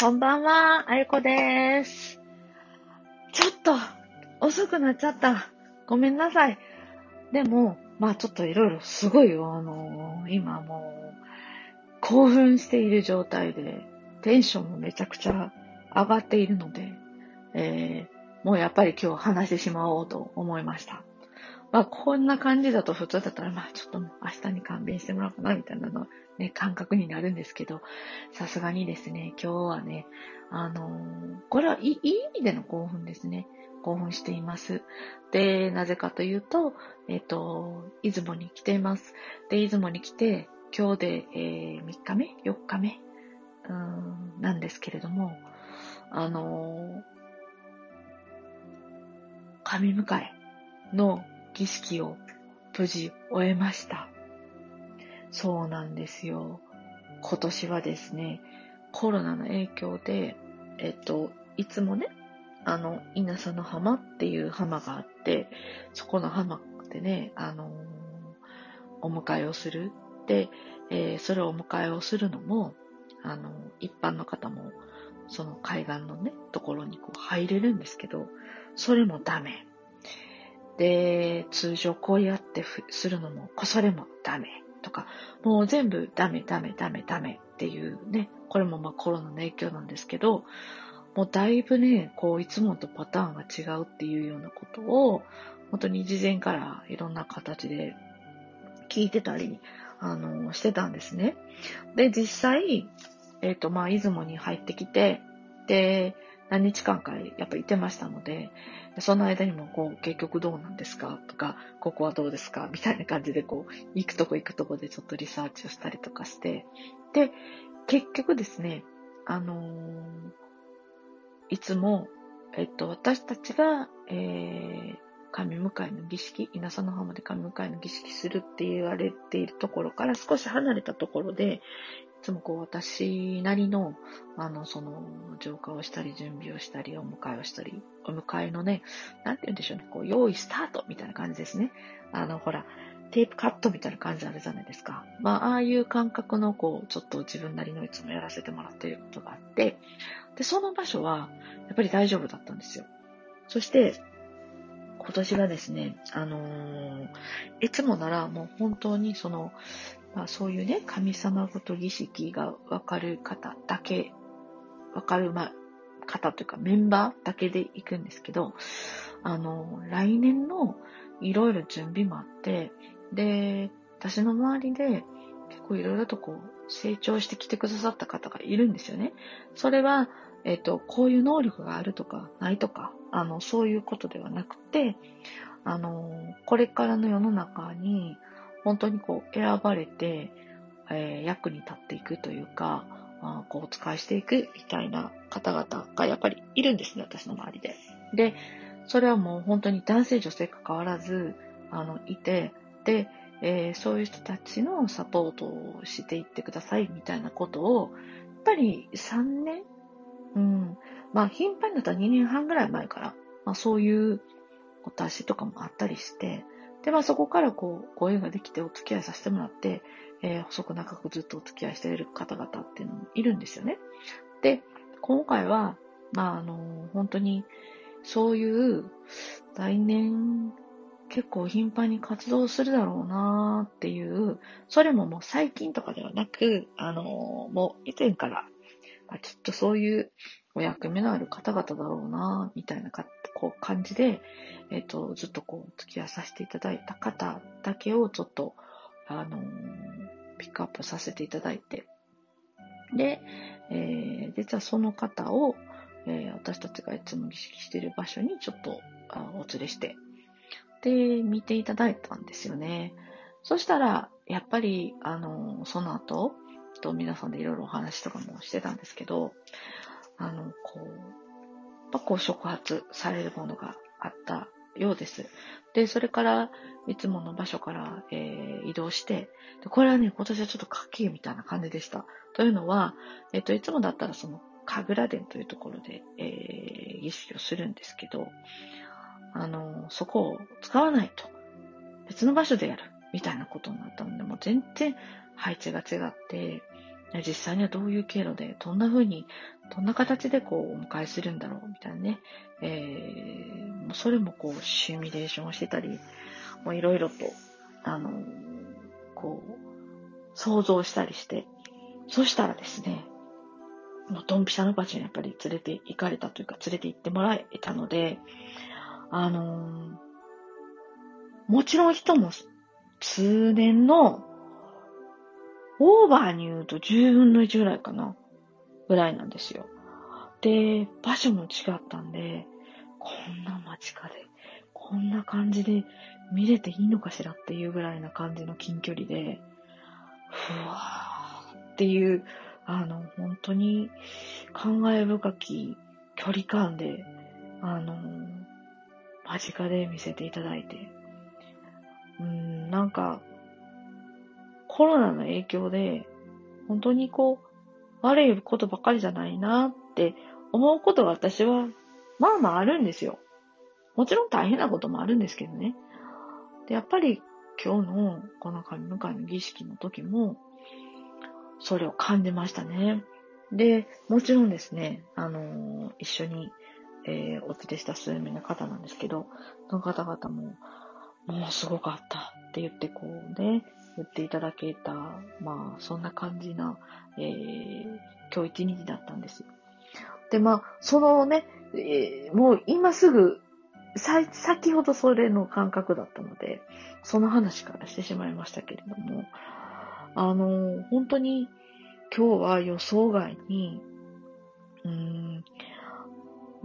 こんばんは、あゆこです。ちょっと、遅くなっちゃった。ごめんなさい。でも、まあちょっといろいろすごいよ、あのー、今もう、興奮している状態で、テンションもめちゃくちゃ上がっているので、えー、もうやっぱり今日話してしまおうと思いました。まあこんな感じだと普通だったら、まあちょっと明日にしてもらおうかなみたいなのね、感覚になるんですけど、さすがにですね、今日はね、あのー、これはいい意味での興奮ですね。興奮しています。で、なぜかというと、えっ、ー、と、出雲に来ています。で、出雲に来て、今日で、えー、3日目 ?4 日目？うんなんですけれども、あの神迎えの儀式を無事終えました。そうなんですよ。今年はですね、コロナの影響で、えっと、いつもね、あの、稲佐の浜っていう浜があって、そこの浜でね、あのー、お迎えをする。で、えー、それをお迎えをするのも、あのー、一般の方も、その海岸のね、ところにこう入れるんですけど、それもダメ。で、通常こうやってするのも、それもダメ。とか、もう全部ダメダメダメダメっていうね、これもまあコロナの影響なんですけど、もうだいぶね、こういつもとパターンが違うっていうようなことを、本当に事前からいろんな形で聞いてたり、あの、してたんですね。で、実際、えっ、ー、と、まあ、出雲に入ってきて、で、何日間かやっぱいてましたので、その間にもこう、結局どうなんですかとか、ここはどうですかみたいな感じでこう、行くとこ行くとこでちょっとリサーチをしたりとかして、で、結局ですね、あのー、いつも、えっと、私たちが、えー、神迎えの儀式、稲佐の浜で神迎えの儀式するって言われているところから少し離れたところで、つもこう私なりの、あの、その、浄化をしたり、準備をしたり、お迎えをしたり、お迎えのね、なんて言うんでしょうね、こう、用意スタートみたいな感じですね。あの、ほら、テープカットみたいな感じあるじゃないですか。まあ、ああいう感覚の、こう、ちょっと自分なりのいつもやらせてもらっていることがあって、で、その場所は、やっぱり大丈夫だったんですよ。そして、今年がですね、あのー、いつもならもう本当にその、まあ、そういうね、神様ごと儀式がわかる方だけ、わかる、ま、方というかメンバーだけで行くんですけど、あの、来年のいろいろ準備もあって、で、私の周りで結構いろいろとこう成長してきてくださった方がいるんですよね。それは、えっ、と、こういう能力があるとかないとか、あの、そういうことではなくて、あの、これからの世の中に、本当にこう選ばれて、えー、役に立っていくというか、あこうお使いしていくみたいな方々がやっぱりいるんですね、私の周りで。で、それはもう本当に男性女性関わらず、あの、いて、で、えー、そういう人たちのサポートをしていってくださいみたいなことを、やっぱり3年うん。まあ、頻繁になったら2年半ぐらい前から、まあ、そういうお達しとかもあったりして、で、まあそこからこう、ご縁ができてお付き合いさせてもらって、えー、細く長くずっとお付き合いしている方々っていうのもいるんですよね。で、今回は、まああの、本当に、そういう来年結構頻繁に活動するだろうなーっていう、それももう最近とかではなく、あの、もう以前から、まあ、きっとそういうお役目のある方々だろうなみたいなかこう感じで、えっ、ー、と、ずっとこう、付き合いさせていただいた方だけをちょっと、あのー、ピックアップさせていただいて、で、えー、実はその方を、えー、私たちがいつも儀式している場所にちょっとあお連れして、で、見ていただいたんですよね。そしたら、やっぱり、あの、その後、と皆さんでいろいろお話とかもしてたんですけど、あの、こう、ぱこう触発されるものがあったようです。で、それから、いつもの場所から、えー、移動して、で、これはね、今年はちょっと夏季みたいな感じでした。というのは、えっ、と、いつもだったらその、神楽殿というところで、えー、儀式をするんですけど、あの、そこを使わないと、別の場所でやる、みたいなことになったので、もう全然配置が違って、実際にはどういう経路で、どんな風に、どんな形でこうお迎えするんだろうみたいなね。えー、それもこうシミュレーションをしてたり、もういろいろと、あの、こう、想像したりして、そしたらですね、もうドンピシャの場所にやっぱり連れて行かれたというか、連れて行ってもらえたので、あのー、もちろん人も通年のオーバーに言うと10分の1ぐらいかな。ぐらいなんですよ。で、場所も違ったんで、こんな街かで、こんな感じで見れていいのかしらっていうぐらいな感じの近距離で、ふわーっていう、あの、本当に感慨深き距離感で、あの、間近で見せていただいて、うん、なんか、コロナの影響で、本当にこう、悪いことばかりじゃないなって思うことが私は、まあまああるんですよ。もちろん大変なこともあるんですけどね。で、やっぱり今日のこの神向かいの儀式の時も、それを感じましたね。で、もちろんですね、あのー、一緒に、えー、お連れした数名の方なんですけど、その方々も、もうすごかったって言ってこうね、言っていただけた、まあ、そんな感じな、えー、今日一日だったんです。で、まあ、そのね、えー、もう今すぐ、さ、先ほどそれの感覚だったので、その話からしてしまいましたけれども、あの、本当に今日は予想外に、うーん、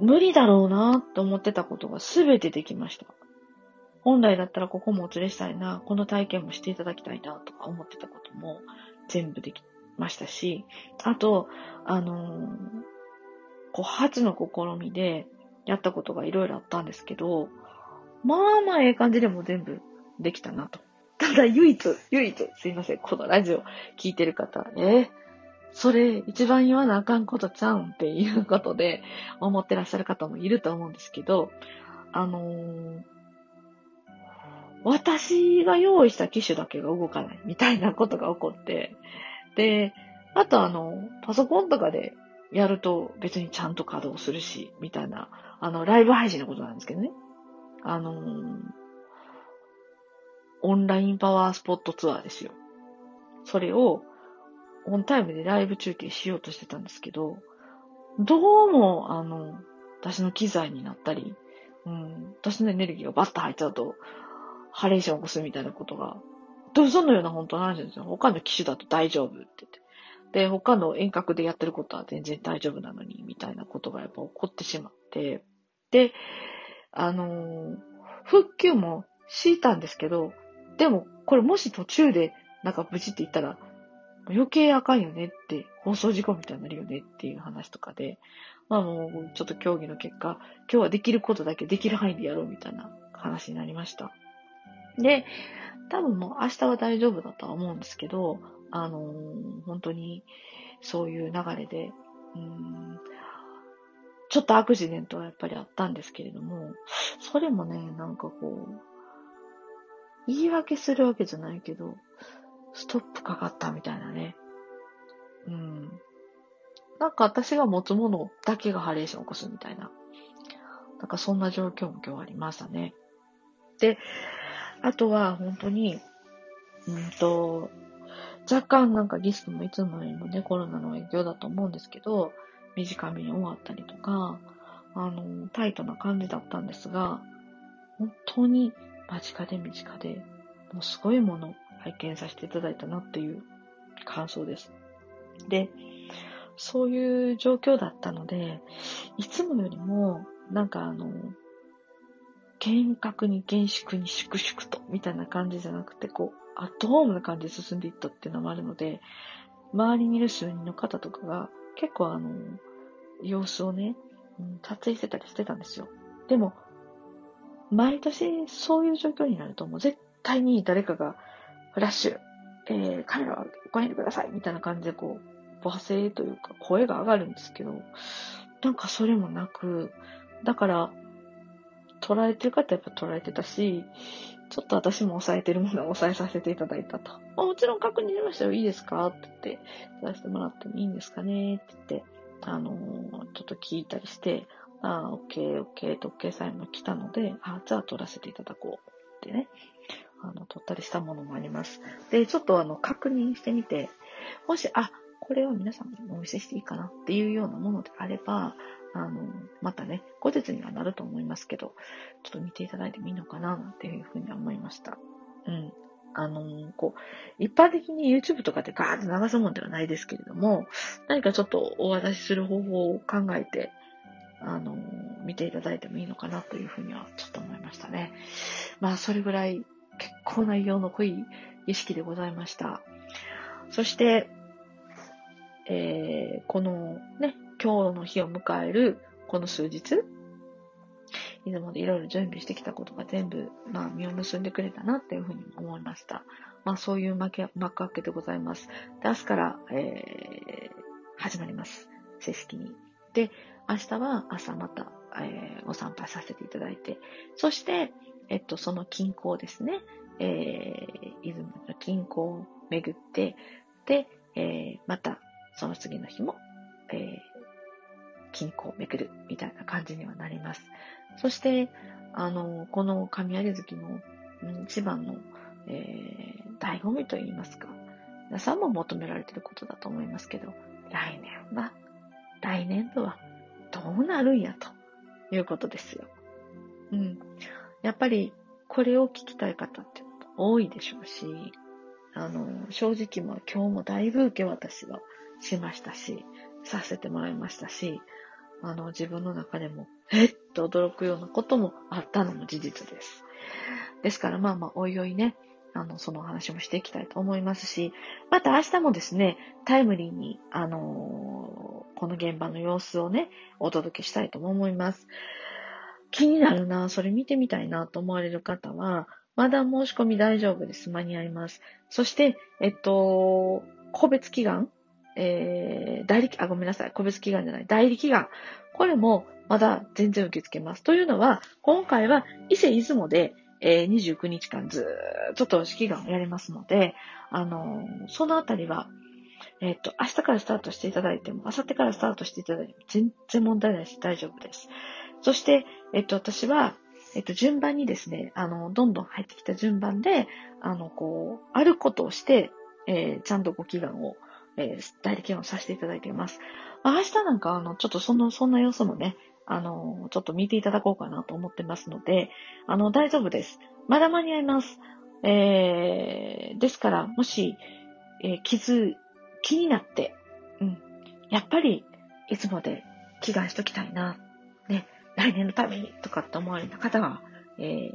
無理だろうなと思ってたことが全てできました。本来だったらここもお連れしたいな、この体験もしていただきたいな、とか思ってたことも全部できましたし、あと、あの、こう、初の試みでやったことがいろいろあったんですけど、まあまあええ感じでも全部できたなと。ただ唯一、唯一、すいません、このラジオ聞いてる方、えー、それ一番言わなあかんことちゃうんっていうことで思ってらっしゃる方もいると思うんですけど、あのー、私が用意した機種だけが動かないみたいなことが起こって、で、あとあの、パソコンとかでやると別にちゃんと稼働するし、みたいな、あの、ライブ配信のことなんですけどね。あのオンラインパワースポットツアーですよ。それを、オンタイムでライブ中継しようとしてたんですけど、どうも、あの、私の機材になったり、うん、私のエネルギーがバッと入っちゃうと、ハレーションを起こすみたいなことが、どうそのような本当の話ですよ。他の機種だと大丈夫って言って。で、他の遠隔でやってることは全然大丈夫なのに、みたいなことがやっぱ起こってしまって、で、あのー、復旧も敷いたんですけど、でも、これもし途中でなんかブチって言ったら、余計あかんよねって、放送事故みたいになるよねっていう話とかで、まあもうちょっと協議の結果、今日はできることだけできる範囲でやろうみたいな話になりました。で、多分もう明日は大丈夫だとは思うんですけど、あのー、本当にそういう流れで、うんちょっとアクシデントはやっぱりあったんですけれども、それもね、なんかこう、言い訳するわけじゃないけど、ストップかかったみたいなね。うん。なんか私が持つものだけがハレーション起こすみたいな。なんかそんな状況も今日ありましたね。で、あとは本当に、うんと、若干なんか儀式もいつもよりもね、コロナの影響だと思うんですけど、短めに終わったりとか、あの、タイトな感じだったんですが、本当に間近で身近で、もうすごいものを拝見させていただいたなっていう感想です。で、そういう状況だったので、いつもよりも、なんかあの、厳格に厳粛に粛々と、みたいな感じじゃなくて、こう、アットホームな感じで進んでいったっていうのもあるので、周りにいる数人の方とかが、結構あの、様子をね、うん、撮影してたりしてたんですよ。でも、毎年そういう状況になると、もう絶対に誰かが、フラッシュ、えー、カメラをご遠慮ください、みたいな感じでこう、罵声というか声が上がるんですけど、なんかそれもなく、だから、捉えてる方はやっぱ捉えてたし、ちょっと私も抑えてるものを抑えさせていただいたと。もちろん確認しましたよ。いいですか？って言って、出してもらってもいいんですかね？って言って、あのー、ちょっと聞いたりして、ああ、OK、OK と OK サインも来たので、あじゃあ取らせていただこうってね、あの、取ったりしたものもあります。で、ちょっとあの、確認してみて、もし、あ、これを皆さんにお見せしていいかな？っていうようなものであれば、あの、またね、後日にはなると思いますけど、ちょっと見ていただいてもいいのかな、なんていうふうに思いました。うん。あの、こう、一般的に YouTube とかでガーッと流すもんではないですけれども、何かちょっとお渡しする方法を考えて、あの、見ていただいてもいいのかなというふうにはちょっと思いましたね。まあ、それぐらい結構内容の濃い意識でございました。そして、えー、このね、今日の日を迎えるこの数日、いつもでいろいろ準備してきたことが全部、まあ、実を結んでくれたなっていうふうに思いました。まあ、そういう幕開けでございます。で、明日から、えー、始まります。正式に。で、明日は朝また、えー、お参拝させていただいて、そして、えっと、その近郊ですね、えー、出雲の近郊を巡って、で、えー、また、その次の日も、えー、近郊を巡るみたいな感じにはなります。そして、あの、この神有月の一番の、えー、醍醐味といいますか、皆さんも求められてることだと思いますけど、来年は、来年度はどうなるんやということですよ。うん。やっぱり、これを聞きたい方って多いでしょうし、あの、正直も今日もだいぶ受け渡しはしましたし、させてもらいましたし、あの、自分の中でも、えっと驚くようなこともあったのも事実です。ですから、まあまあ、おいおいね、あの、その話もしていきたいと思いますし、また明日もですね、タイムリーに、あのー、この現場の様子をね、お届けしたいと思います。気になるな、それ見てみたいなと思われる方は、まだ申し込み大丈夫です。間に合います。そして、えっと、個別祈願えー、代理、あ、ごめんなさい。個別祈願じゃない。代理祈願。これもまだ全然受け付けます。というのは、今回は伊勢出雲で、えー、29日間ずーっと投資祈願をやりますので、あのー、そのあたりは、えっ、と、明日からスタートしていただいても、明後日からスタートしていただいても、全然問題ないし大丈夫です。そして、えっ、と、私は、えっと、順番にですね、あの、どんどん入ってきた順番で、あの、こう、あることをして、えー、ちゃんとご祈願を、えー、代理検をさせていただいています。あ、明日なんか、あの、ちょっとその、そんな様子もね、あの、ちょっと見ていただこうかなと思ってますので、あの、大丈夫です。まだ間に合います。えー、ですから、もし、えー、傷、気になって、うん、やっぱり、いつもで祈願しときたいな、ね、来年のためにとかって思われた方は、え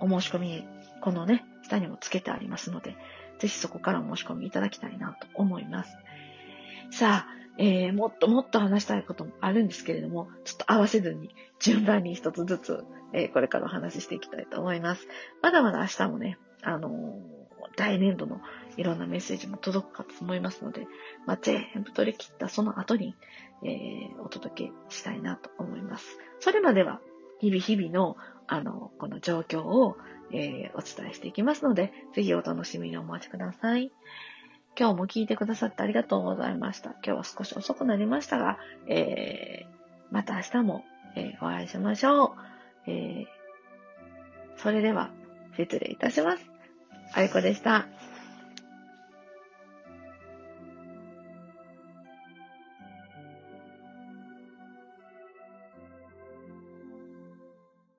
ー、お申し込み、このね、下にもつけてありますので、ぜひそこからお申し込みいただきたいなと思います。さあ、えー、もっともっと話したいこともあるんですけれども、ちょっと合わせずに順番に一つずつ、えー、これからお話ししていきたいと思います。まだまだ明日もね、あのー、来年度のいろんなメッセージも届くかと思いますので、まあ、全部取り切ったその後に、えー、お届けしたいなと思います。それまでは、日々日々の、あの、この状況を、えー、お伝えしていきますので、ぜひお楽しみにお待ちください。今日も聞いてくださってありがとうございました。今日は少し遅くなりましたが、えー、また明日も、えー、お会いしましょう。えー、それでは、失礼いたします。あいこでした。